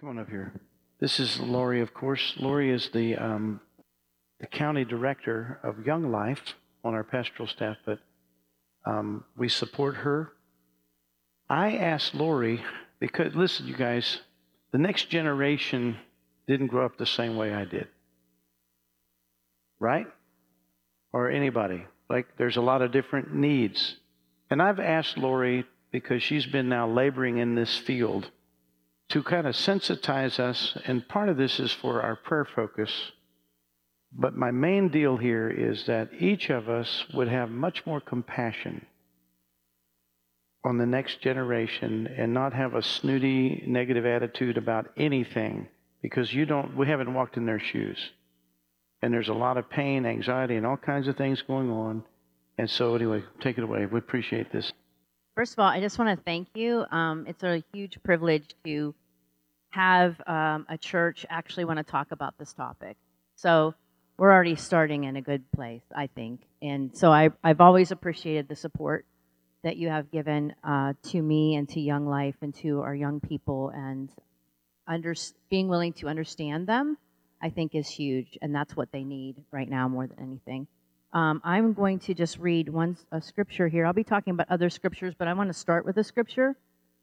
Come on up here. This is Lori, of course. Lori is the um, the county director of Young Life on our pastoral staff, but um, we support her. I asked Lori because listen, you guys, the next generation didn't grow up the same way I did, right? Or anybody. Like, there's a lot of different needs, and I've asked Lori because she's been now laboring in this field to kind of sensitize us, and part of this is for our prayer focus. But my main deal here is that each of us would have much more compassion on the next generation and not have a snooty negative attitude about anything because you don't we haven't walked in their shoes and there's a lot of pain anxiety and all kinds of things going on and so anyway take it away we appreciate this First of all, I just want to thank you. Um, it's a huge privilege to have um, a church actually want to talk about this topic. So we're already starting in a good place, I think. And so I, I've always appreciated the support that you have given uh, to me and to Young Life and to our young people. And under, being willing to understand them, I think, is huge. And that's what they need right now more than anything. Um, I'm going to just read one a scripture here. I'll be talking about other scriptures, but I want to start with a scripture.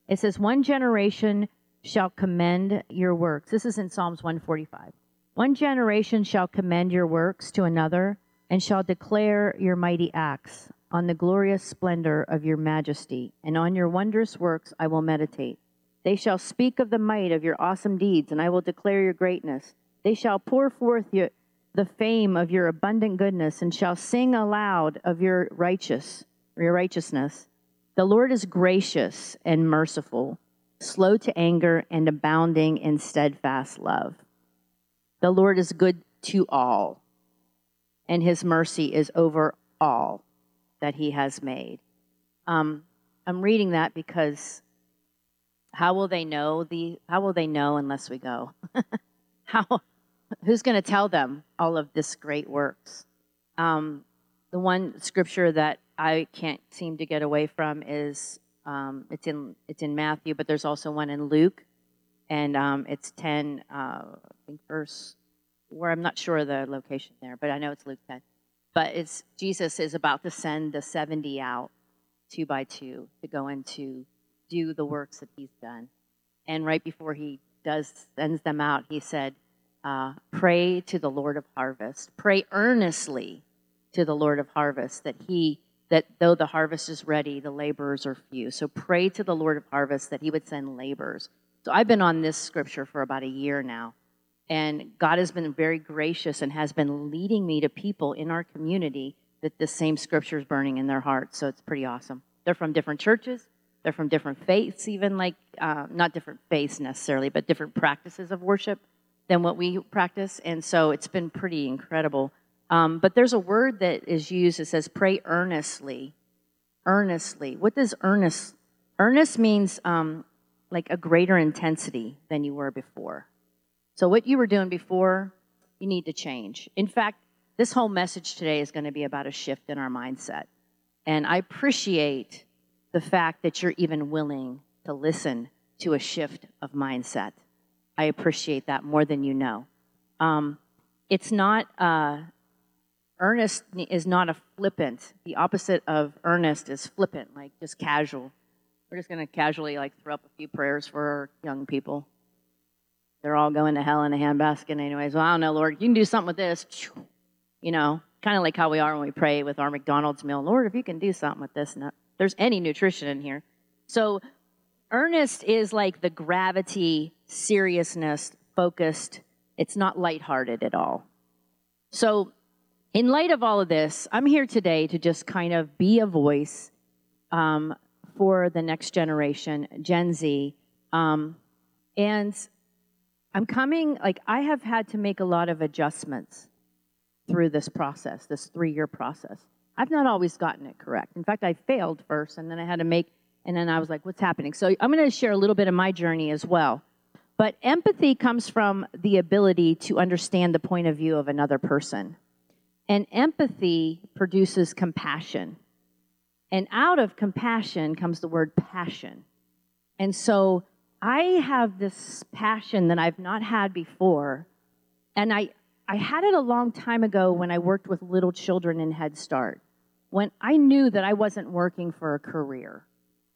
It says, One generation shall commend your works. This is in Psalms 145. One generation shall commend your works to another and shall declare your mighty acts. On the glorious splendor of your majesty and on your wondrous works I will meditate. They shall speak of the might of your awesome deeds, and I will declare your greatness. They shall pour forth your, the fame of your abundant goodness and shall sing aloud of your righteous your righteousness. The Lord is gracious and merciful, slow to anger and abounding in steadfast love. The Lord is good to all, and his mercy is over all that he has made. Um, I'm reading that because how will they know the how will they know unless we go? how who's going to tell them all of this great works? Um, the one scripture that I can't seem to get away from is um, it's in it's in Matthew, but there's also one in Luke, and um, it's ten, uh, I think verse where I'm not sure the location there, but I know it's Luke ten. But it's Jesus is about to send the seventy out two by two to go into do the works that he's done, and right before he does sends them out, he said uh, pray to the Lord of harvest. Pray earnestly to the Lord of harvest that he that though the harvest is ready, the laborers are few. So pray to the Lord of harvest that he would send laborers. So I've been on this scripture for about a year now. And God has been very gracious and has been leading me to people in our community that the same scripture is burning in their hearts. So it's pretty awesome. They're from different churches, they're from different faiths, even like, uh, not different faiths necessarily, but different practices of worship than what we practice. And so it's been pretty incredible. Um, but there's a word that is used that says pray earnestly. Earnestly. What does earnest? Earnest means um, like a greater intensity than you were before. So what you were doing before, you need to change. In fact, this whole message today is going to be about a shift in our mindset. And I appreciate the fact that you're even willing to listen to a shift of mindset. I appreciate that more than you know. Um, it's not, uh, earnest is not a flippant. The opposite of earnest is flippant, like just casual. We're just going to casually like throw up a few prayers for our young people. They're all going to hell in a handbasket anyways. Well, I don't know, Lord, you can do something with this. You know, kind of like how we are when we pray with our McDonald's meal. Lord, if you can do something with this, there's any nutrition in here. So earnest is like the gravity, seriousness, focused. It's not lighthearted at all. So, in light of all of this, I'm here today to just kind of be a voice um, for the next generation, Gen Z. Um, and I'm coming, like, I have had to make a lot of adjustments through this process, this three year process. I've not always gotten it correct. In fact, I failed first, and then I had to make and then I was like, what's happening? So I'm going to share a little bit of my journey as well. But empathy comes from the ability to understand the point of view of another person. And empathy produces compassion. And out of compassion comes the word passion. And so I have this passion that I've not had before. And I, I had it a long time ago when I worked with little children in Head Start, when I knew that I wasn't working for a career.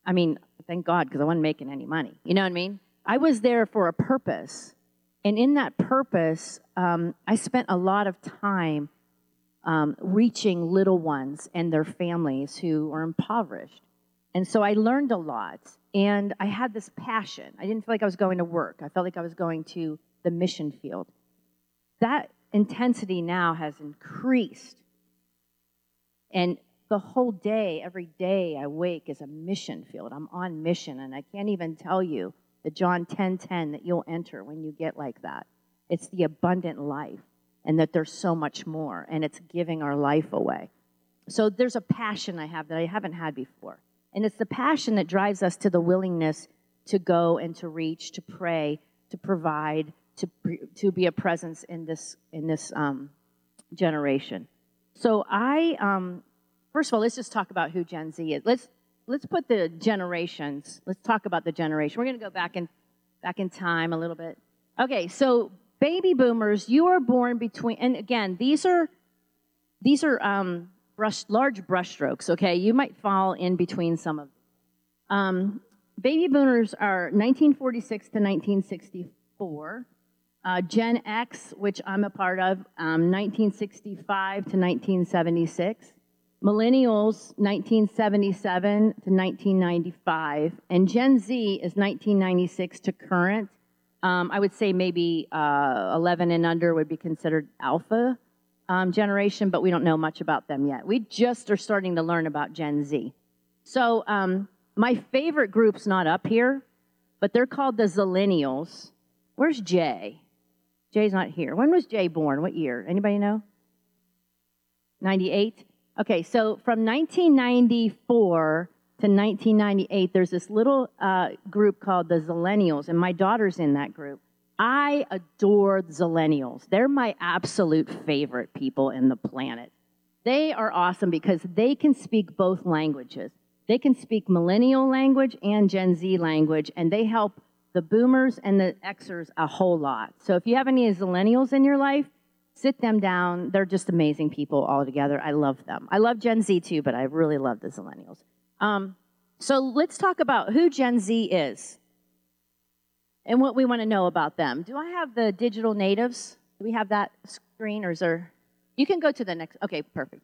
I mean, thank God, because I wasn't making any money. You know what I mean? I was there for a purpose. And in that purpose, um, I spent a lot of time um, reaching little ones and their families who are impoverished. And so I learned a lot. And I had this passion. I didn't feel like I was going to work, I felt like I was going to the mission field. That intensity now has increased. And the whole day, every day I wake is a mission field. I'm on mission, and I can't even tell you the John 10 10 that you'll enter when you get like that. It's the abundant life, and that there's so much more, and it's giving our life away. So there's a passion I have that I haven't had before. And it's the passion that drives us to the willingness to go and to reach, to pray, to provide, to, to be a presence in this, in this um, generation. So I, um, first of all, let's just talk about who Gen Z is. Let's, let's put the generations, let's talk about the generation. We're going to go back in, back in time a little bit. Okay, so baby boomers, you are born between, and again, these are, these are um, brush, large brushstrokes, okay? You might fall in between some of them. Um, baby boomers are 1946 to 1964. Uh, Gen X, which I'm a part of, um, 1965 to 1976. Millennials, 1977 to 1995. And Gen Z is 1996 to current. Um, I would say maybe uh, 11 and under would be considered alpha um, generation, but we don't know much about them yet. We just are starting to learn about Gen Z. So um, my favorite group's not up here, but they're called the Zillennials. Where's Jay? Jay's not here. When was Jay born? What year? Anybody know? 98? Okay, so from 1994 to 1998, there's this little uh, group called the Zillennials, and my daughter's in that group. I adore Zillennials. They're my absolute favorite people in the planet. They are awesome because they can speak both languages. They can speak millennial language and Gen Z language, and they help the boomers and the Xers a whole lot. So if you have any Zillennials in your life, sit them down. They're just amazing people all together. I love them. I love Gen Z too, but I really love the Zillennials. Um, so let's talk about who Gen Z is and what we want to know about them. Do I have the digital natives? Do we have that screen or is there? You can go to the next. Okay, perfect.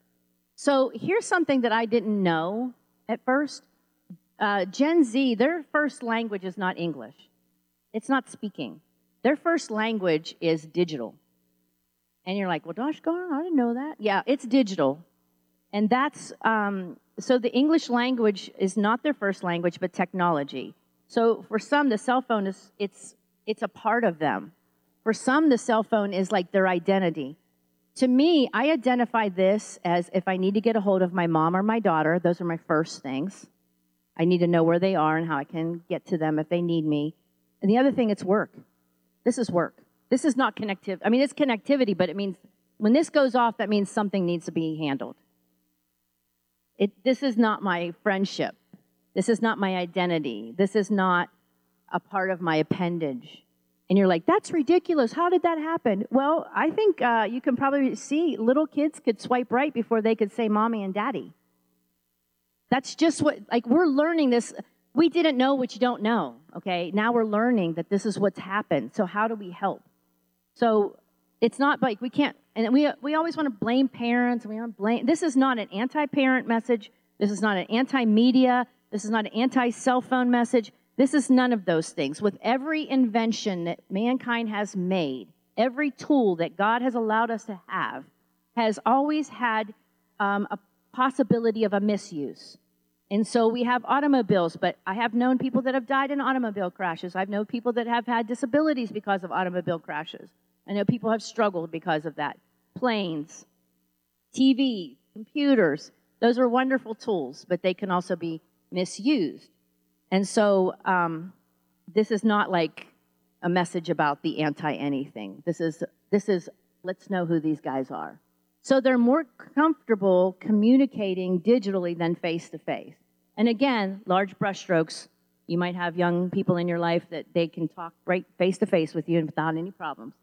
So here's something that I didn't know at first. Uh, Gen Z, their first language is not English, it's not speaking. Their first language is digital. And you're like, well, gosh, darn, I didn't know that. Yeah, it's digital. And that's, um, so the English language is not their first language, but technology. So for some, the cell phone is it's it's a part of them. For some, the cell phone is like their identity. To me, I identify this as if I need to get a hold of my mom or my daughter, those are my first things. I need to know where they are and how I can get to them if they need me. And the other thing, it's work. This is work. This is not connectivity. I mean, it's connectivity, but it means when this goes off, that means something needs to be handled. It, this is not my friendship. This is not my identity. This is not a part of my appendage. And you're like, that's ridiculous. How did that happen? Well, I think uh, you can probably see little kids could swipe right before they could say mommy and daddy. That's just what, like, we're learning this. We didn't know what you don't know, okay? Now we're learning that this is what's happened. So, how do we help? So, it's not like we can't, and we, we always want to blame parents. We want to blame. This is not an anti parent message. This is not an anti media. This is not an anti cell phone message. This is none of those things. With every invention that mankind has made, every tool that God has allowed us to have, has always had um, a possibility of a misuse. And so we have automobiles, but I have known people that have died in automobile crashes. I've known people that have had disabilities because of automobile crashes. I know people have struggled because of that. Planes, TV, computers, those are wonderful tools, but they can also be misused. And so um, this is not like a message about the anti anything. This is, this is, let's know who these guys are. So they're more comfortable communicating digitally than face to face. And again, large brushstrokes. You might have young people in your life that they can talk right face to face with you without any problems.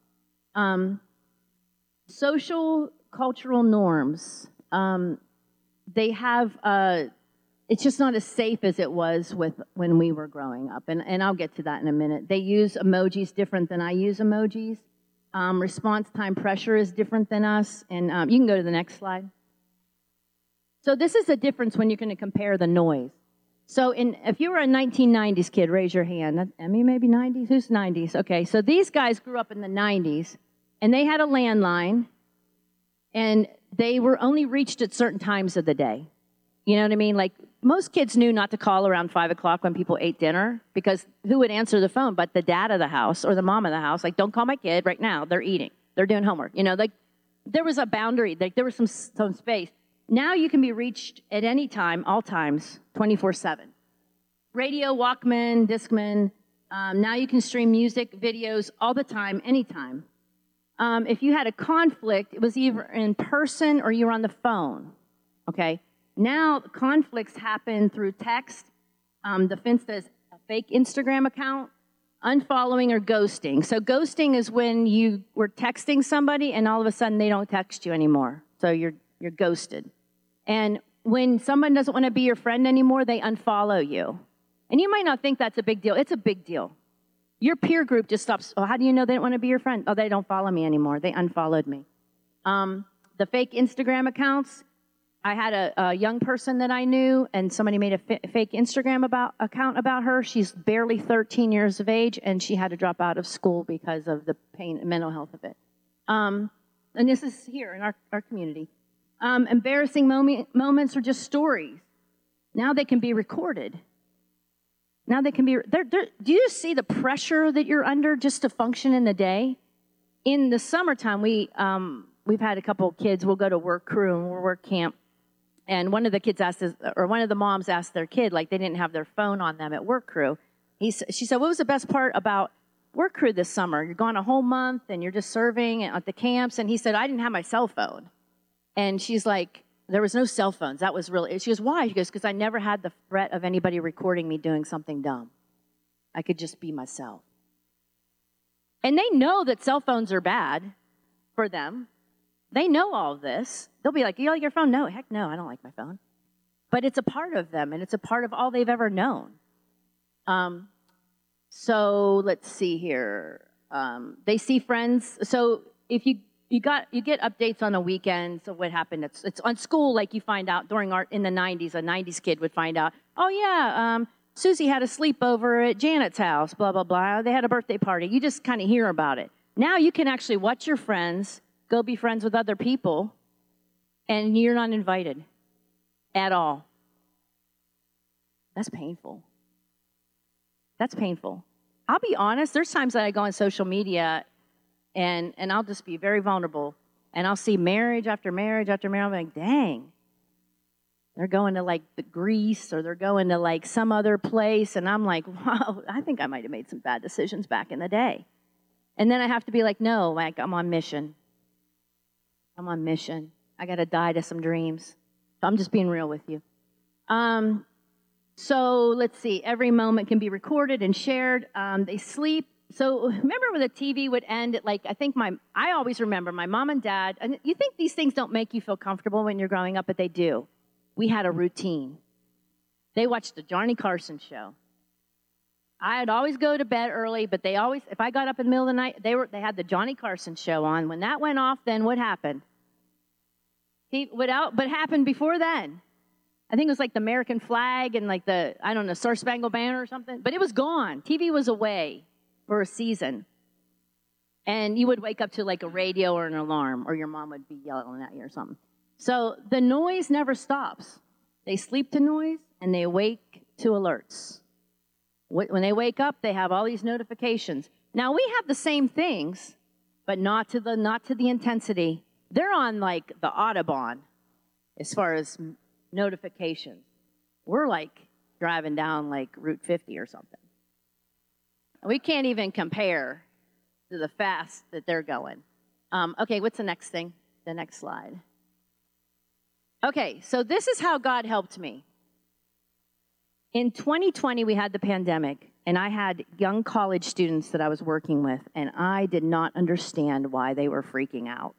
Um, social cultural norms. Um, they have. Uh, it's just not as safe as it was with when we were growing up, and and I'll get to that in a minute. They use emojis different than I use emojis. Um, response time pressure is different than us, and um, you can go to the next slide. So this is the difference when you're going to compare the noise. So in, if you were a 1990s kid, raise your hand. I mean, maybe 90s? Who's 90s? Okay, so these guys grew up in the 90s, and they had a landline, and they were only reached at certain times of the day. You know what I mean? Like most kids knew not to call around five o'clock when people ate dinner because who would answer the phone but the dad of the house or the mom of the house? Like, don't call my kid right now. They're eating. They're doing homework. You know, like there was a boundary. Like there was some some space. Now you can be reached at any time, all times, 24 7. Radio, Walkman, Discman. Um, now you can stream music, videos all the time, anytime. Um, if you had a conflict, it was either in person or you were on the phone. Okay? Now conflicts happen through text. Um, the fence says a fake Instagram account, unfollowing or ghosting. So ghosting is when you were texting somebody and all of a sudden they don't text you anymore. So you're you're ghosted. And when someone doesn't want to be your friend anymore, they unfollow you. And you might not think that's a big deal. It's a big deal. Your peer group just stops. Oh, how do you know they don't want to be your friend? Oh, they don't follow me anymore. They unfollowed me. Um, the fake Instagram accounts. I had a, a, young person that I knew, and somebody made a f- fake Instagram about, account about her. She's barely 13 years of age, and she had to drop out of school because of the pain mental health of it. Um, and this is here in our, our community. Um, embarrassing moment, moments are just stories. Now they can be recorded. Now they can be. They're, they're, do you see the pressure that you're under just to function in the day? In the summertime, we um, we've had a couple kids. We'll go to work crew and we'll work camp, and one of the kids asked, or one of the moms asked their kid, like they didn't have their phone on them at work crew. He, she said, "What was the best part about work crew this summer? You're gone a whole month and you're just serving at the camps." And he said, "I didn't have my cell phone." And she's like, there was no cell phones. That was really, she goes, why? She goes, because I never had the threat of anybody recording me doing something dumb. I could just be myself. And they know that cell phones are bad for them. They know all this. They'll be like, you like your phone? No, heck no, I don't like my phone. But it's a part of them, and it's a part of all they've ever known. Um, so let's see here. Um, they see friends. So if you you got you get updates on the weekends of what happened. It's it's on school like you find out during art in the 90s. A 90s kid would find out. Oh yeah, um, Susie had a sleepover at Janet's house. Blah blah blah. They had a birthday party. You just kind of hear about it. Now you can actually watch your friends go be friends with other people, and you're not invited at all. That's painful. That's painful. I'll be honest. There's times that I go on social media and and I'll just be very vulnerable. And I'll see marriage after marriage after marriage. I'm like, dang, they're going to like the Greece or they're going to like some other place, and I'm like, wow, I think I might have made some bad decisions back in the day. And then I have to be like, no, like I'm on mission. I'm on mission. I got to die to some dreams. So I'm just being real with you. Um, so let's see. Every moment can be recorded and shared. Um, they sleep so remember when the TV would end at like I think my I always remember my mom and dad and you think these things don't make you feel comfortable when you're growing up but they do. We had a routine. They watched the Johnny Carson show. I'd always go to bed early, but they always if I got up in the middle of the night, they were they had the Johnny Carson show on. When that went off, then what happened? He would out. but happened before then. I think it was like the American flag and like the I don't know, Star Spangled Banner or something, but it was gone. TV was away for a season. And you would wake up to like a radio or an alarm, or your mom would be yelling at you or something. So the noise never stops. They sleep to noise and they wake to alerts. When they wake up, they have all these notifications. Now we have the same things, but not to the not to the intensity. They're on like the autobahn as far as notifications. We're like driving down like Route 50 or something. We can't even compare to the fast that they're going. Um, okay, what's the next thing? The next slide. Okay, so this is how God helped me. In 2020, we had the pandemic, and I had young college students that I was working with, and I did not understand why they were freaking out.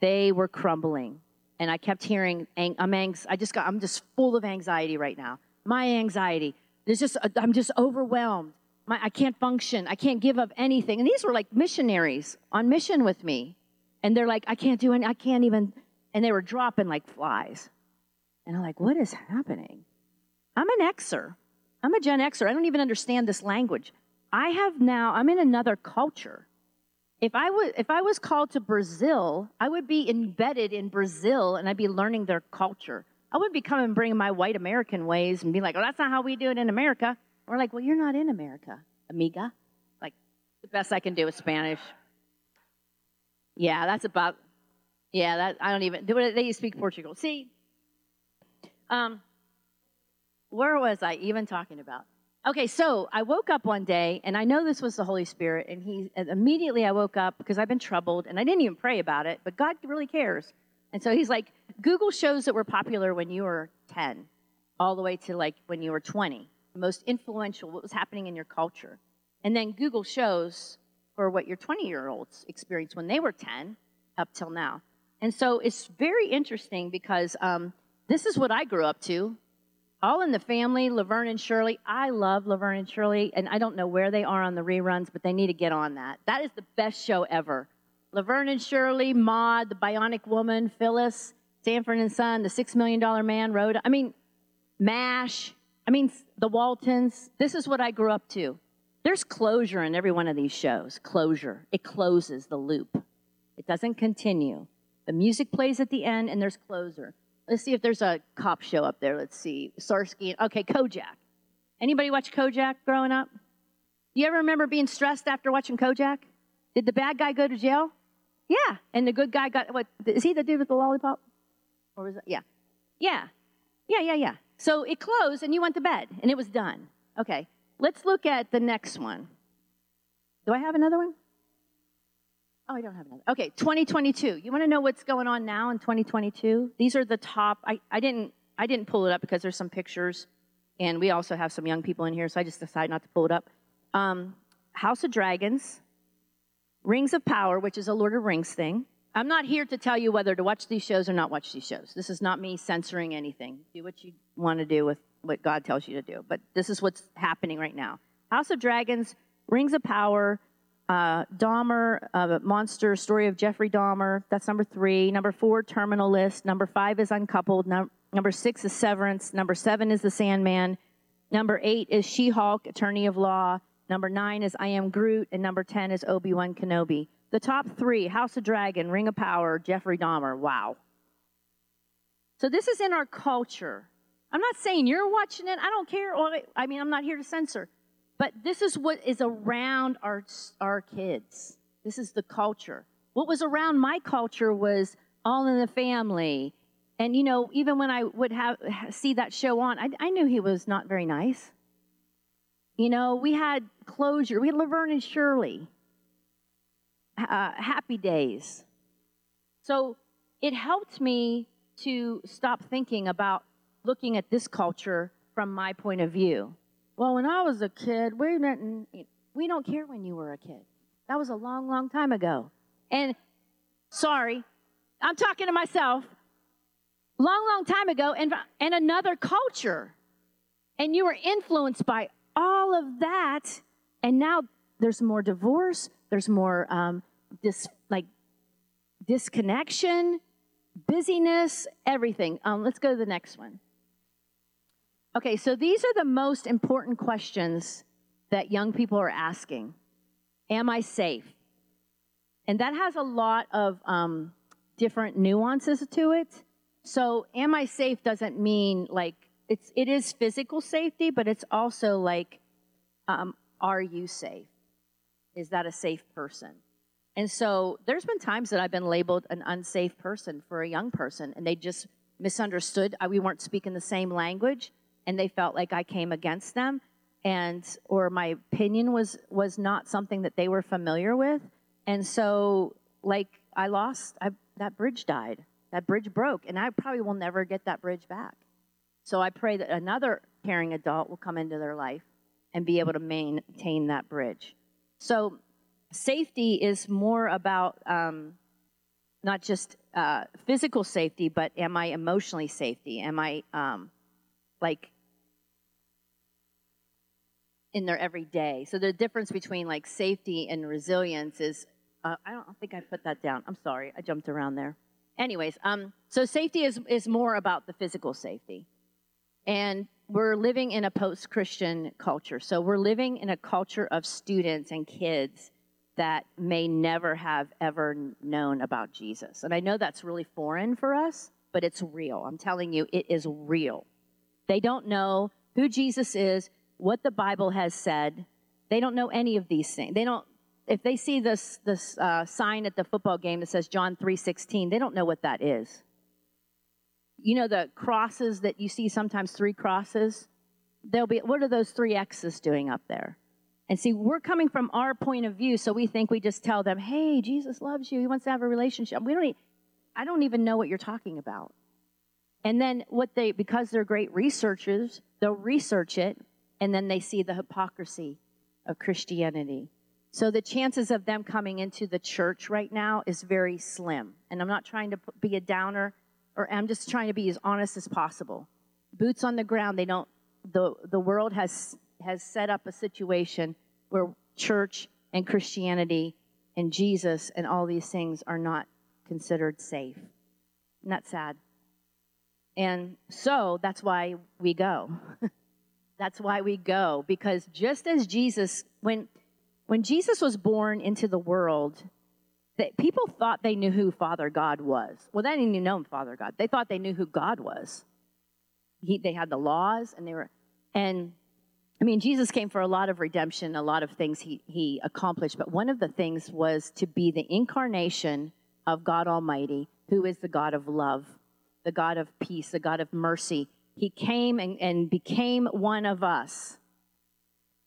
They were crumbling, and I kept hearing, "I'm anx- I just got, I'm just full of anxiety right now. My anxiety. There's just, I'm just overwhelmed. My, I can't function. I can't give up anything." And these were like missionaries on mission with me, and they're like, "I can't do any. I can't even." And they were dropping like flies, and I'm like, "What is happening?" I'm an Xer. I'm a Gen Xer. I don't even understand this language. I have now, I'm in another culture. If I, was, if I was called to Brazil, I would be embedded in Brazil and I'd be learning their culture. I wouldn't be coming and bringing my white American ways and be like, oh, that's not how we do it in America. Or like, well, you're not in America, amiga. Like, the best I can do is Spanish. Yeah, that's about, yeah, that, I don't even, they speak Portugal. See, um, where was I even talking about? Okay, so I woke up one day, and I know this was the Holy Spirit, and he and immediately I woke up because I've been troubled, and I didn't even pray about it, but God really cares. And so he's like, Google shows that were popular when you were 10, all the way to like when you were 20, most influential, what was happening in your culture. And then Google shows for what your 20 year olds experienced when they were 10 up till now. And so it's very interesting because um, this is what I grew up to all in the family, Laverne and Shirley. I love Laverne and Shirley, and I don't know where they are on the reruns, but they need to get on that. That is the best show ever. Laverne and Shirley, Maude, The Bionic Woman, Phyllis, Sanford and Son, The Six Million Dollar Man, Rhoda. I mean, MASH. I mean, The Waltons. This is what I grew up to. There's closure in every one of these shows. Closure. It closes the loop. It doesn't continue. The music plays at the end, and there's closure. Let's see if there's a cop show up there. Let's see. Starsky. Okay, Kojak. Anybody watch Kojak growing up? Do you ever remember being stressed after watching Kojak? Did the bad guy go to jail? Yeah. And the good guy got what? Is he the dude with the lollipop? Or was it? Yeah. Yeah. Yeah, yeah, yeah. So it closed and you went to bed and it was done. Okay. Let's look at the next one. Do I have another one? Oh, I don't have another. Okay, 2022. You want to know what's going on now in 2022? These are the top. I, I didn't I didn't pull it up because there's some pictures, and we also have some young people in here, so I just decided not to pull it up. Um, House of Dragons, Rings of Power, which is a Lord of Rings thing. I'm not here to tell you whether to watch these shows or not watch these shows. This is not me censoring anything. Do what you want to do with what God tells you to do. But this is what's happening right now. House of Dragons, Rings of Power, uh, Dahmer, uh, Monster, Story of Jeffrey Dahmer. That's number three. Number four, Terminal List. Number five is Uncoupled. Num- number six is Severance. Number seven is The Sandman. Number eight is She Hulk, Attorney of Law. Number nine is I Am Groot. And number 10 is Obi Wan Kenobi. The top three House of Dragon, Ring of Power, Jeffrey Dahmer. Wow. So this is in our culture. I'm not saying you're watching it. I don't care. I mean, I'm not here to censor. But this is what is around our, our kids. This is the culture. What was around my culture was all in the family. And, you know, even when I would have see that show on, I, I knew he was not very nice. You know, we had closure. We had Laverne and Shirley. Uh, happy days. So it helped me to stop thinking about looking at this culture from my point of view. Well, when I was a kid, we didn't, we don't care when you were a kid. That was a long, long time ago. And sorry, I'm talking to myself. Long, long time ago, and, and another culture. And you were influenced by all of that. And now there's more divorce, there's more um, dis, like disconnection, busyness, everything. Um, let's go to the next one. Okay, so these are the most important questions that young people are asking Am I safe? And that has a lot of um, different nuances to it. So, am I safe doesn't mean like it's it is physical safety, but it's also like, um, are you safe? Is that a safe person? And so, there's been times that I've been labeled an unsafe person for a young person, and they just misunderstood. We weren't speaking the same language, and they felt like I came against them and or my opinion was was not something that they were familiar with and so like I lost I, that bridge died that bridge broke and I probably will never get that bridge back so I pray that another caring adult will come into their life and be able to maintain that bridge. So, safety is more about um, not just uh, physical safety, but am I emotionally safety? Am I um, like in there every day? So the difference between like safety and resilience is uh, I don't think I put that down. I'm sorry, I jumped around there. Anyways, um, so safety is is more about the physical safety, and we're living in a post-Christian culture. So we're living in a culture of students and kids that may never have ever known about Jesus. And I know that's really foreign for us, but it's real. I'm telling you, it is real. They don't know who Jesus is, what the Bible has said. They don't know any of these things. They don't. If they see this this uh, sign at the football game that says John three sixteen, they don't know what that is. You know the crosses that you see sometimes three crosses. They'll be what are those three X's doing up there? And see, we're coming from our point of view, so we think we just tell them, "Hey, Jesus loves you. He wants to have a relationship." We don't. I don't even know what you're talking about. And then what they, because they're great researchers, they'll research it, and then they see the hypocrisy of Christianity. So the chances of them coming into the church right now is very slim. And I'm not trying to be a downer, or I'm just trying to be as honest as possible. Boots on the ground. They don't. The the world has has set up a situation where church and Christianity and Jesus and all these things are not considered safe. And that's sad. And so that's why we go. that's why we go because just as Jesus when when Jesus was born into the world, that people thought they knew who Father God was. Well, they didn't even know Father God. They thought they knew who God was. He, they had the laws, and they were, and I mean, Jesus came for a lot of redemption, a lot of things he, he accomplished, but one of the things was to be the incarnation of God Almighty, who is the God of love, the God of peace, the God of mercy. He came and, and became one of us.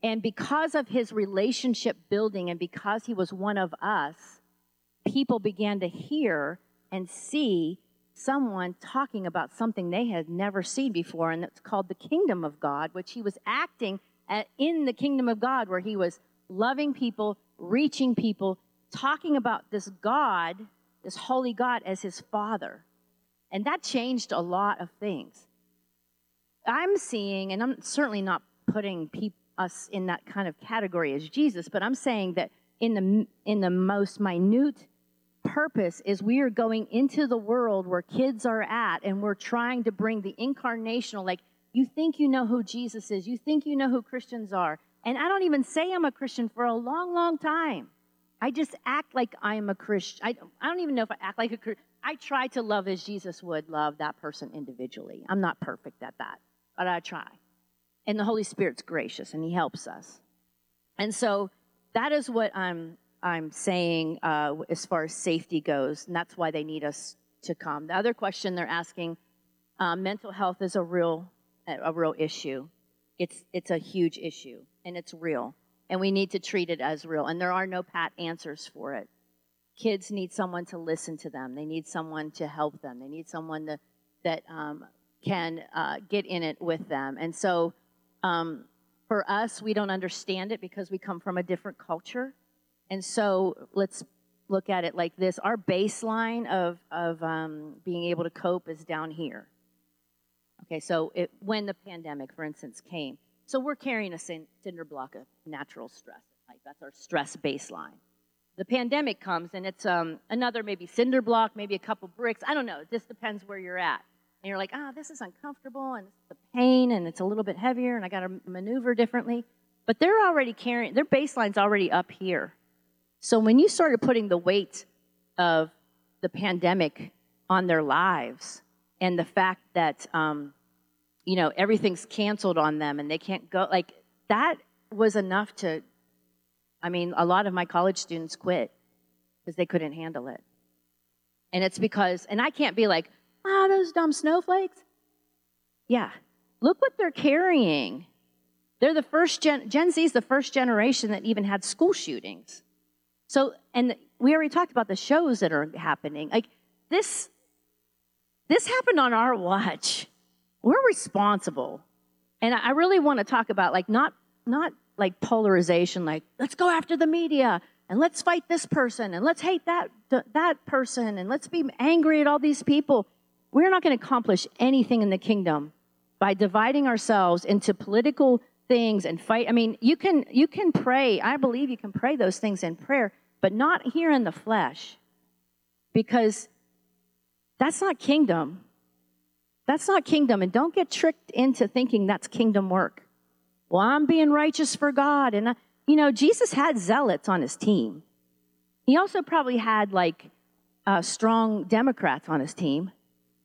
And because of his relationship building and because he was one of us, people began to hear and see someone talking about something they had never seen before, and it's called the kingdom of God, which he was acting at, in the kingdom of God, where he was loving people, reaching people, talking about this God, this holy God, as his father. And that changed a lot of things. I'm seeing, and I'm certainly not putting us in that kind of category as Jesus, but I'm saying that in the in the most minute purpose is we are going into the world where kids are at and we're trying to bring the incarnational like you think you know who jesus is you think you know who christians are. And i don't even say i'm a christian for a long long time. I just act like i'm a christian i, I don't even know if i act like a christian i try to love as jesus would love that person individually. I'm not perfect at that but i try. And the holy spirit's gracious and he helps us. And so that is what i'm I'm saying uh, as far as safety goes, and that's why they need us to come. The other question they're asking: uh, mental health is a real a real issue. It's it's a huge issue, and it's real, and we need to treat it as real. And there are no pat answers for it. Kids need someone to listen to them. They need someone to help them. They need someone to, that um, can uh, get in it with them. And so, um, for us, we don't understand it because we come from a different culture and so let's look at it like this our baseline of, of um, being able to cope is down here. Okay, so it, when the pandemic, for instance, came, so we're carrying a cinder block of natural stress. Like that's our stress baseline. The pandemic comes and it's um, another maybe cinder block, maybe a couple bricks. I don't know. It just depends where you're at. And you're like, ah, oh, this is uncomfortable and it's the pain and it's a little bit heavier and I got to maneuver differently. But they're already carrying, their baseline's already up here. So when you started putting the weight of the pandemic on their lives and the fact that, um, you know, everything's canceled on them and they can't go, like that was enough to, I mean, a lot of my college students quit because they couldn't handle it. And it's because, and I can't be like, wow, those dumb snowflakes. Yeah, look what they're carrying. They're the first gen, Gen Z is the first generation that even had school shootings. So, and we already talked about the shows that are happening. Like this, this happened on our watch. We're responsible. And I really want to talk about like not not like polarization, like let's go after the media and let's fight this person and let's hate that that person and let's be angry at all these people. We're not going to accomplish anything in the kingdom by dividing ourselves into political things and fight. I mean, you can you can pray. I believe you can pray those things in prayer, but not here in the flesh. Because that's not kingdom. That's not kingdom. And don't get tricked into thinking that's kingdom work. Well, I'm being righteous for God. And, I, you know, Jesus had zealots on his team. He also probably had like uh, strong Democrats on his team.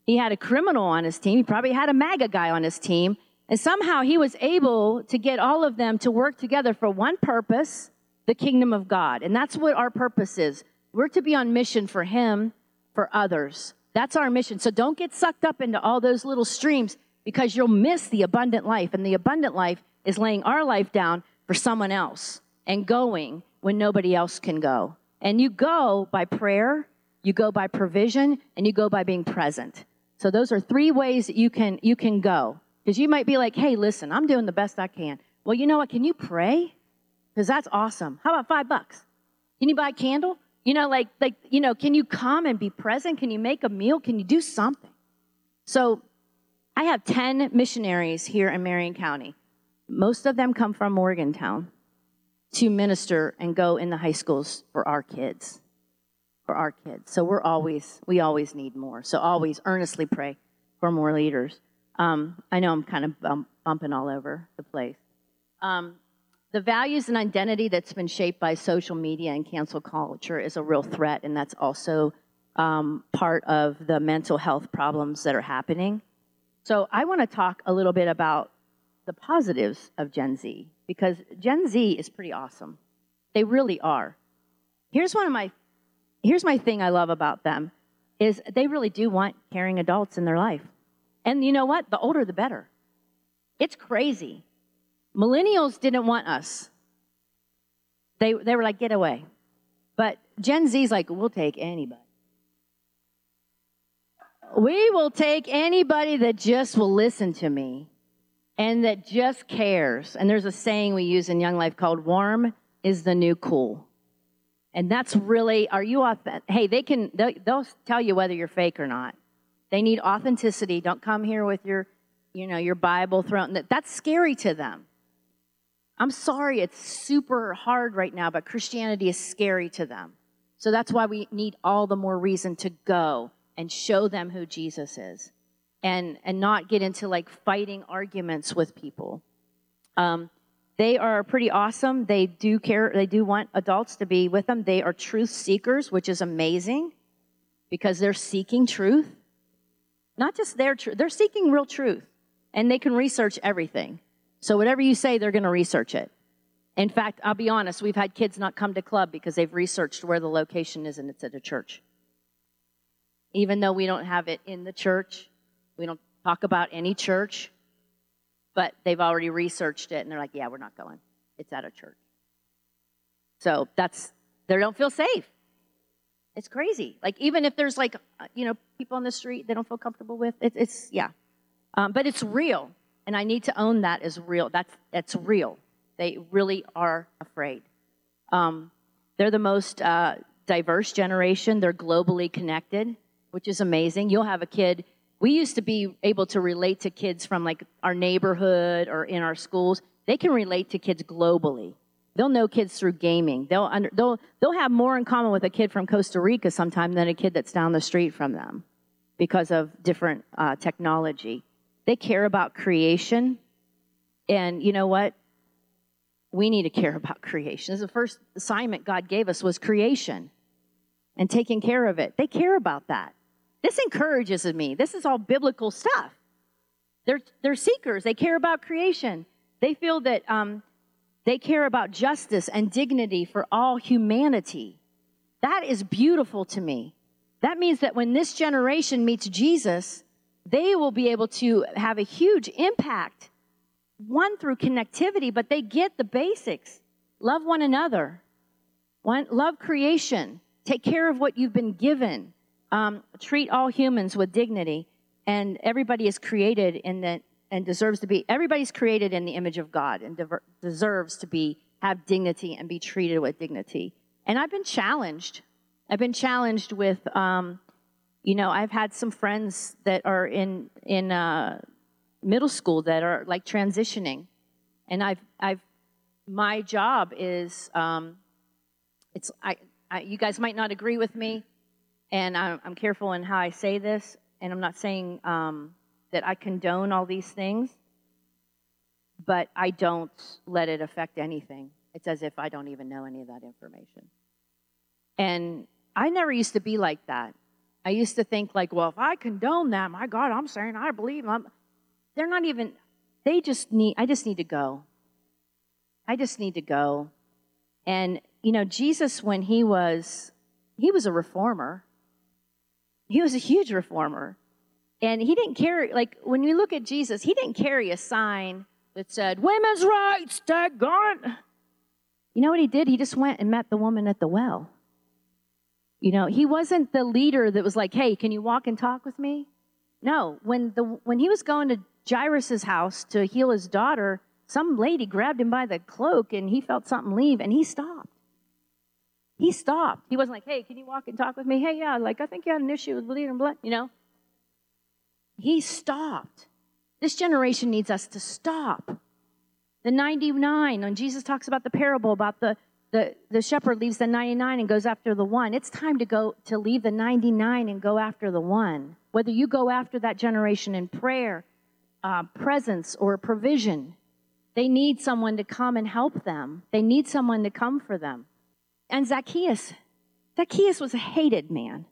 He had a criminal on his team. He probably had a MAGA guy on his team. And somehow he was able to get all of them to work together for one purpose the kingdom of God. And that's what our purpose is. We're to be on mission for him, for others. That's our mission. So don't get sucked up into all those little streams because you'll miss the abundant life. And the abundant life is laying our life down for someone else and going when nobody else can go. And you go by prayer, you go by provision, and you go by being present. So those are three ways that you can you can go. Because you might be like, hey, listen, I'm doing the best I can. Well, you know what? Can you pray? Because that's awesome. How about five bucks? Can you buy a candle? You know, like, like, you know, can you come and be present? Can you make a meal? Can you do something? So I have 10 missionaries here in Marion County. Most of them come from Morgantown to minister and go in the high schools for our kids. For our kids. So we're always, we always need more. So always earnestly pray for more leaders. Um, I know I'm kind of bump, bumping all over the place. Um, the values and identity that's been shaped by social media and cancel culture is a real threat, and that's also um, part of the mental health problems that are happening. So, I want to talk a little bit about the positives of Gen Z because Gen Z is pretty awesome. They really are. Here's one of my here's my thing I love about them is they really do want caring adults in their life. And you know what? The older the better. It's crazy. Millennials didn't want us. They, they were like, get away. But Gen Z's like, we'll take anybody. We will take anybody that just will listen to me and that just cares. And there's a saying we use in Young Life called warm is the new cool. And that's really, are you authentic? Hey, they can, they'll, they'll tell you whether you're fake or not. They need authenticity. Don't come here with your, you know, your Bible thrown. That's scary to them. I'm sorry, it's super hard right now, but Christianity is scary to them. So that's why we need all the more reason to go and show them who Jesus is and, and not get into like fighting arguments with people. Um, they are pretty awesome. They do care, they do want adults to be with them. They are truth seekers, which is amazing because they're seeking truth. Not just their truth, they're seeking real truth and they can research everything. So whatever you say, they're going to research it. In fact, I'll be honest, we've had kids not come to club because they've researched where the location is and it's at a church. Even though we don't have it in the church, we don't talk about any church, but they've already researched it and they're like, yeah, we're not going. It's at a church. So that's, they don't feel safe. It's crazy. Like, even if there's like, uh, you know, people on the street they don't feel comfortable with, it, it's, yeah. Um, but it's real. And I need to own that as real. That's, that's real. They really are afraid. Um, they're the most uh, diverse generation. They're globally connected, which is amazing. You'll have a kid. We used to be able to relate to kids from like our neighborhood or in our schools. They can relate to kids globally. They'll know kids through gaming. They'll, under, they'll, they'll have more in common with a kid from Costa Rica sometime than a kid that's down the street from them because of different uh, technology. They care about creation. And you know what? We need to care about creation. This is the first assignment God gave us was creation and taking care of it. They care about that. This encourages me. This is all biblical stuff. They're, they're seekers. They care about creation. They feel that um, they care about justice and dignity for all humanity. That is beautiful to me. That means that when this generation meets Jesus, they will be able to have a huge impact. One through connectivity, but they get the basics. Love one another. One, love creation. Take care of what you've been given. Um, treat all humans with dignity. And everybody is created in the and deserves to be everybody's created in the image of God and dever, deserves to be have dignity and be treated with dignity. And I've been challenged. I've been challenged with, um, you know, I've had some friends that are in in uh, middle school that are like transitioning, and I've I've my job is um, it's I, I you guys might not agree with me, and I'm, I'm careful in how I say this, and I'm not saying um, that I condone all these things, but I don't let it affect anything. It's as if I don't even know any of that information. And I never used to be like that. I used to think like, well, if I condone that, my God, I'm saying I believe them. They're not even. They just need. I just need to go. I just need to go. And you know, Jesus, when he was, he was a reformer. He was a huge reformer. And he didn't carry, like, when you look at Jesus, he didn't carry a sign that said, women's rights, daggone. You know what he did? He just went and met the woman at the well. You know, he wasn't the leader that was like, hey, can you walk and talk with me? No, when, the, when he was going to Jairus' house to heal his daughter, some lady grabbed him by the cloak and he felt something leave and he stopped. He stopped. He wasn't like, hey, can you walk and talk with me? Hey, yeah, like, I think you had an issue with bleeding blood, you know? He stopped. This generation needs us to stop. The 99, when Jesus talks about the parable about the, the, the shepherd leaves the 99 and goes after the one, it's time to go to leave the 99 and go after the one. Whether you go after that generation in prayer, uh, presence, or provision, they need someone to come and help them. They need someone to come for them. And Zacchaeus, Zacchaeus was a hated man.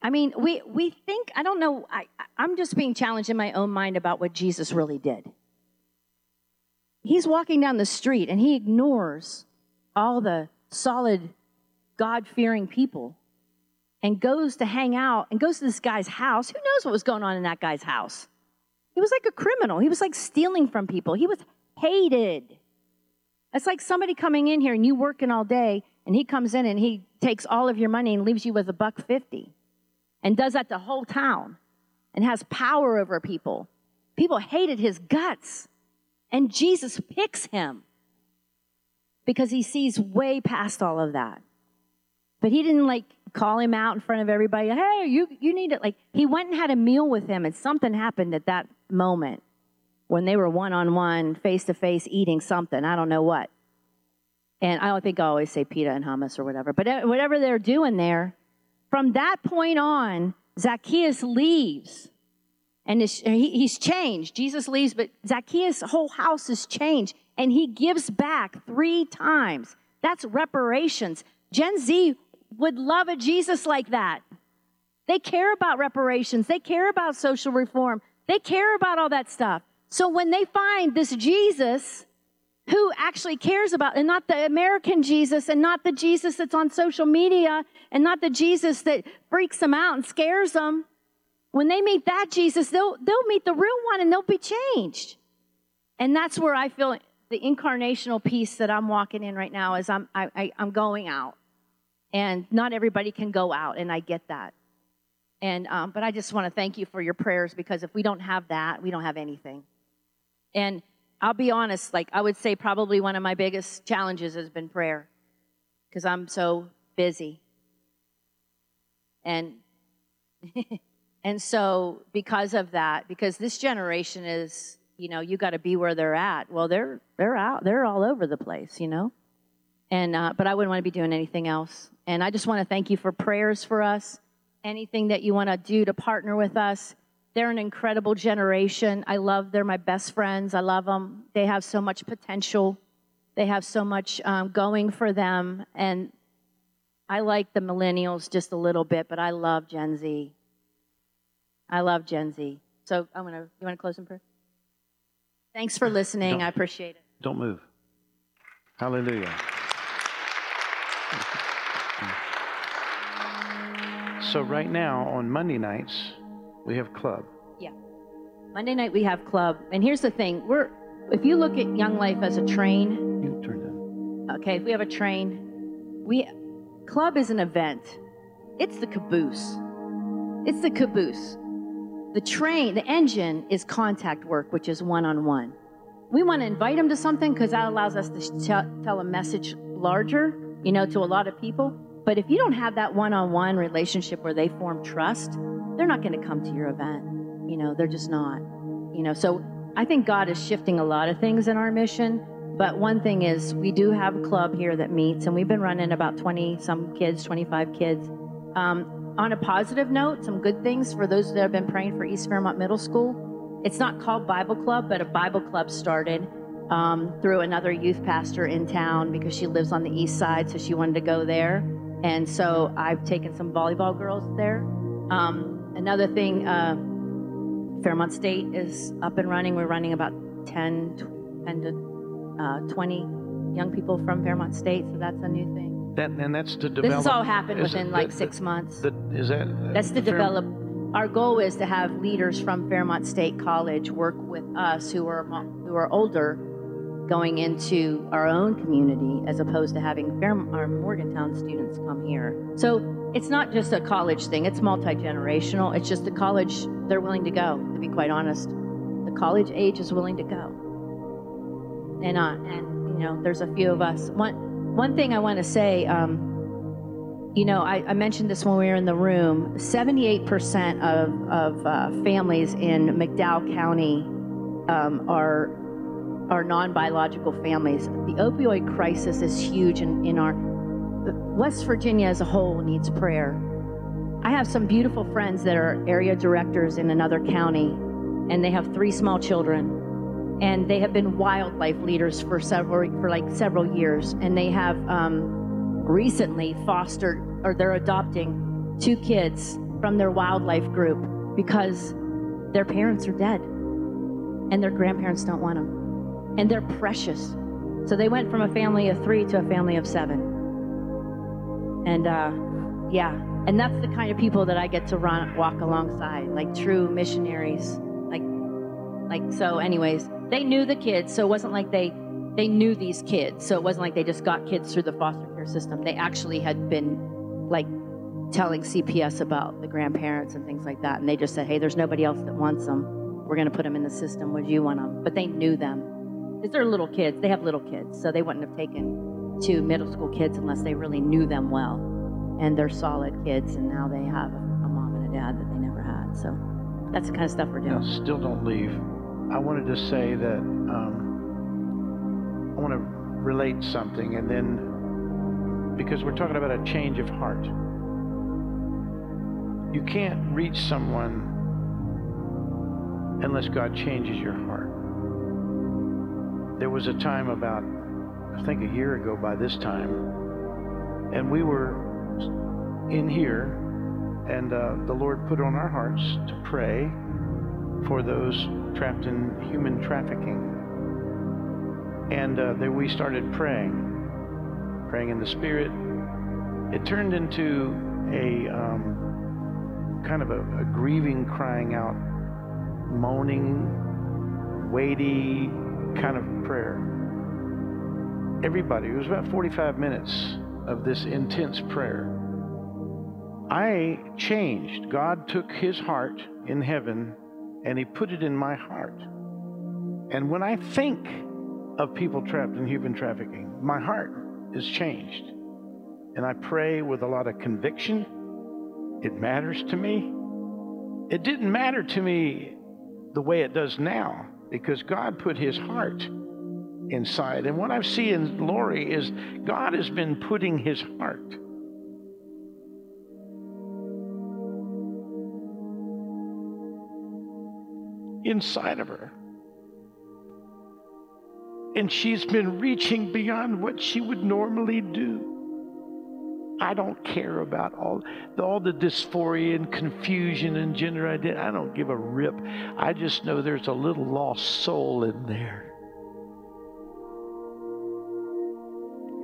I mean, we, we think, I don't know, I, I'm just being challenged in my own mind about what Jesus really did. He's walking down the street and he ignores all the solid, God fearing people and goes to hang out and goes to this guy's house. Who knows what was going on in that guy's house? He was like a criminal. He was like stealing from people. He was hated. It's like somebody coming in here and you working all day and he comes in and he takes all of your money and leaves you with a buck 50 and does that to whole town and has power over people. People hated his guts. And Jesus picks him because he sees way past all of that. But he didn't like call him out in front of everybody. Hey, you, you need it. Like he went and had a meal with him, and something happened at that moment when they were one on one, face to face, eating something. I don't know what. And I don't think I always say pita and hummus or whatever, but uh, whatever they're doing there, from that point on, Zacchaeus leaves. And he's changed. Jesus leaves, but Zacchaeus' whole house is changed. And he gives back three times. That's reparations. Gen Z would love a Jesus like that. They care about reparations, they care about social reform, they care about all that stuff. So when they find this Jesus who actually cares about, and not the American Jesus, and not the Jesus that's on social media, and not the Jesus that freaks them out and scares them. When they meet that Jesus, they'll, they'll meet the real one and they'll be changed. And that's where I feel the incarnational piece that I'm walking in right now is I'm, I, I, I'm going out. And not everybody can go out, and I get that. And, um, but I just want to thank you for your prayers because if we don't have that, we don't have anything. And I'll be honest, like I would say probably one of my biggest challenges has been prayer because I'm so busy. And and so because of that, because this generation is, you know, you got to be where they're at. Well, they're they're out, they're all over the place, you know. And uh, but I wouldn't want to be doing anything else. And I just want to thank you for prayers for us. Anything that you want to do to partner with us they're an incredible generation. I love, they're my best friends. I love them. They have so much potential. They have so much um, going for them. And I like the millennials just a little bit, but I love Gen Z. I love Gen Z. So I'm gonna. You want to close in prayer? Thanks for listening. Don't, I appreciate it. Don't move. Hallelujah. So right now on Monday nights, we have club. Yeah. Monday night we have club. And here's the thing. We're if you look at Young Life as a train. You turn down. Okay, we have a train, we club is an event. It's the caboose. It's the caboose. The train, the engine is contact work, which is one on one. We want to invite them to something because that allows us to tell a message larger, you know, to a lot of people. But if you don't have that one on one relationship where they form trust, they're not going to come to your event. You know, they're just not. You know, so I think God is shifting a lot of things in our mission. But one thing is, we do have a club here that meets, and we've been running about 20 some kids, 25 kids. Um, on a positive note, some good things for those that have been praying for East Fairmont Middle School. It's not called Bible Club, but a Bible Club started um, through another youth pastor in town because she lives on the east side, so she wanted to go there. And so I've taken some volleyball girls there. Um, another thing, uh, Fairmont State is up and running. We're running about 10, 10 to uh, 20 young people from Fairmont State, so that's a new thing. That, and that's to develop. This has all happened within like six months. The, is that? That's to develop. Our goal is to have leaders from Fairmont State College work with us who are who are older going into our own community as opposed to having Fairmont, our Morgantown students come here. So it's not just a college thing, it's multi generational. It's just the college, they're willing to go, to be quite honest. The college age is willing to go. And, uh, and you know, there's a few of us. One, one thing I want to say, um, you know, I, I, mentioned this when we were in the room 78% of, of uh, families in McDowell County um, are our non-biological families. The opioid crisis is huge in, in our West Virginia as a whole needs prayer. I have some beautiful friends that are area directors in another county, and they have three small children, and they have been Young Life leaders for several for like several years, and they have um, recently fostered or they're adopting two kids from their Young Life group because their parents are dead, and their grandparents don't want them and they're precious. So they went from a family of three to a family of seven. And uh, yeah, and that's the kind of people that I get to run, walk alongside, like true missionaries. Like, like so. Anyways, they knew the kids, so it wasn't like they they knew these kids. So it wasn't like they just got kids through the foster care system. They actually had been like telling CPS about the grandparents and things like that, and they just said, "Hey, there's nobody else that wants them. We're going to put them in the system. Would you want them?" But they knew them they're little kids. They have little kids, so they wouldn't have taken two middle school kids unless they really knew them well. And they're solid kids, and now they have a mom and a dad that they never had. So that's the kind of stuff we're doing. Yeah, still don't leave. I wanted to say that um, I want to relate something, and then because we're talking about a change of heart, you can't reach someone unless God changes your heart. There was a time about, I think a year ago by this time, and we were in here, and uh, the Lord put on our hearts to pray for those trapped in human trafficking. And uh, then we started praying, praying in the Spirit. It turned into a um, kind of a, a grieving, crying out, moaning, weighty, kind of prayer. Everybody, it was about 45 minutes of this intense prayer. I changed. God took his heart in heaven and he put it in my heart. And when I think of people trapped in human trafficking, my heart is changed. And I pray with a lot of conviction. It matters to me. It didn't matter to me the way it does now because God put his heart inside. And what I see in Lori is God has been putting his heart. Inside of her. And she's been reaching beyond what she would normally do. I don't care about all, all the dysphoria and confusion and gender identity. I don't give a rip. I just know there's a little lost soul in there.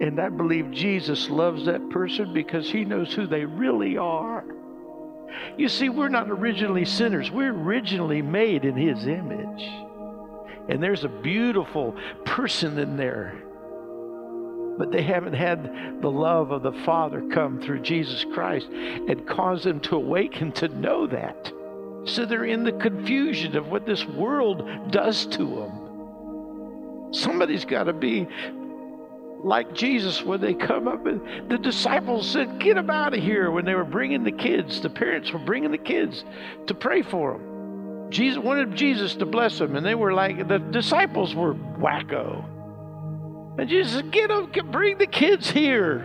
And I believe Jesus loves that person because he knows who they really are. You see, we're not originally sinners, we're originally made in his image. And there's a beautiful person in there but they haven't had the love of the Father come through Jesus Christ and cause them to awaken to know that. So they're in the confusion of what this world does to them. Somebody's got to be like Jesus when they come up and the disciples said, Get them out of here when they were bringing the kids. The parents were bringing the kids to pray for them. Jesus wanted Jesus to bless them, and they were like, the disciples were wacko. And Jesus said, Get them, bring the kids here.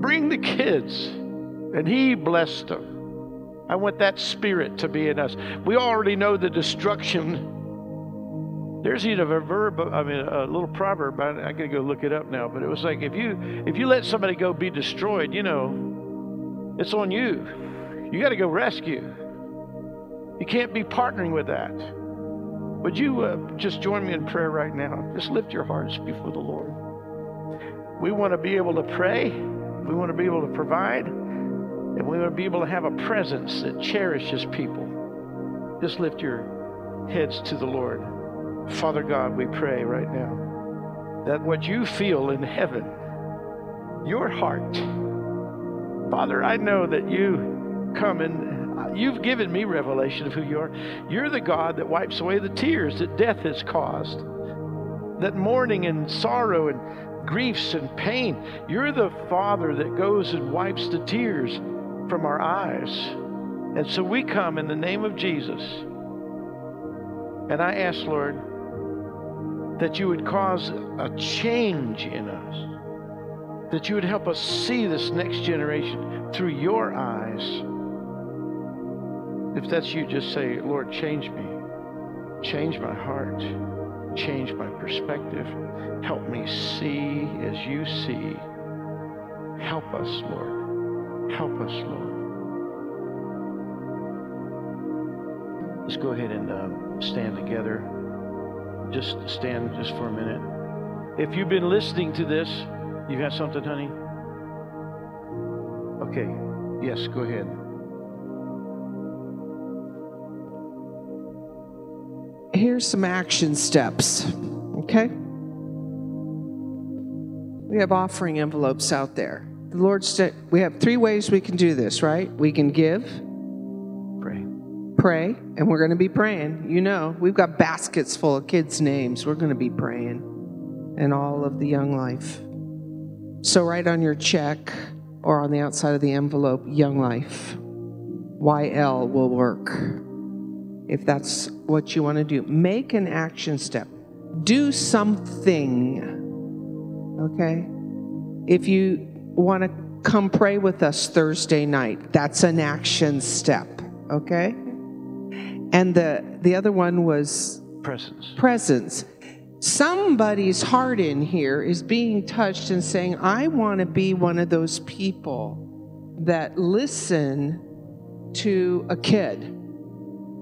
Bring the kids. And he blessed them. I want that spirit to be in us. We already know the destruction there's even a verb, I mean, a little proverb. I, I got to go look it up now, but it was like if you if you let somebody go be destroyed, you know, it's on you. You got to go rescue. You can't be partnering with that. Would you uh, just join me in prayer right now? Just lift your hearts before the Lord. We want to be able to pray. We want to be able to provide. And we want to be able to have a presence that cherishes people. Just lift your heads to the Lord. Father God, we pray right now that what you feel in heaven, your heart, Father, I know that you come and uh, you've given me revelation of who you are. You're the God that wipes away the tears that death has caused, that mourning and sorrow and griefs and pain. You're the Father that goes and wipes the tears from our eyes. And so we come in the name of Jesus. And I ask, Lord, that you would cause a change in us, that you would help us see this next generation through your eyes. If that's you, just say, Lord, change me, change my heart, change my perspective, help me see as you see. Help us, Lord. Help us, Lord. Let's go ahead and uh, stand together just stand just for a minute. If you've been listening to this, you have something, honey? Okay. Yes, go ahead. Here's some action steps, okay? We have offering envelopes out there. The Lord said we have three ways we can do this, right? We can give, pray, and we're going to be praying. You know, we've got baskets full of kids' names. We're going to be praying and all of the young life. So, write on your check or on the outside of the envelope, Young Life. YL will work if that's what you want to do. Make an action step, do something. Okay? If you want to come pray with us Thursday night, that's an action step. Okay? And the the other one was presence. Presence. Somebody's heart in here is being touched and saying, "I want to be one of those people that listen to a kid."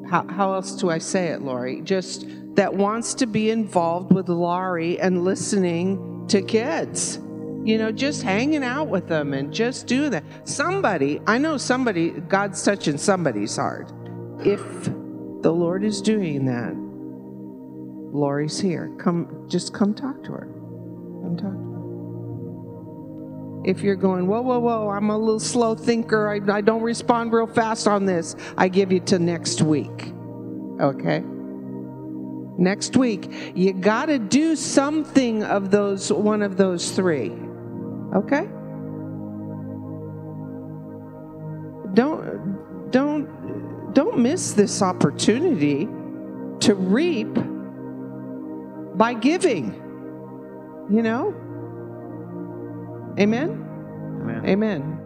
How, how else do I say it, Lori? Just that wants to be involved with Lori and listening to kids you know, just hanging out with them and just doing that. Somebody, I know somebody, God's touching somebody's heart. If the Lord is doing that. Lori's here. Come, just come talk to her. Come talk to her. If you're going, whoa, whoa, whoa, I'm a little slow thinker. I, I don't respond real fast on this. I give you to next week. Okay? Next week, you got to do something of those, one of those three. Okay? Don't, don't don't miss this opportunity to reap by giving. You know? Amen? Amen. Amen.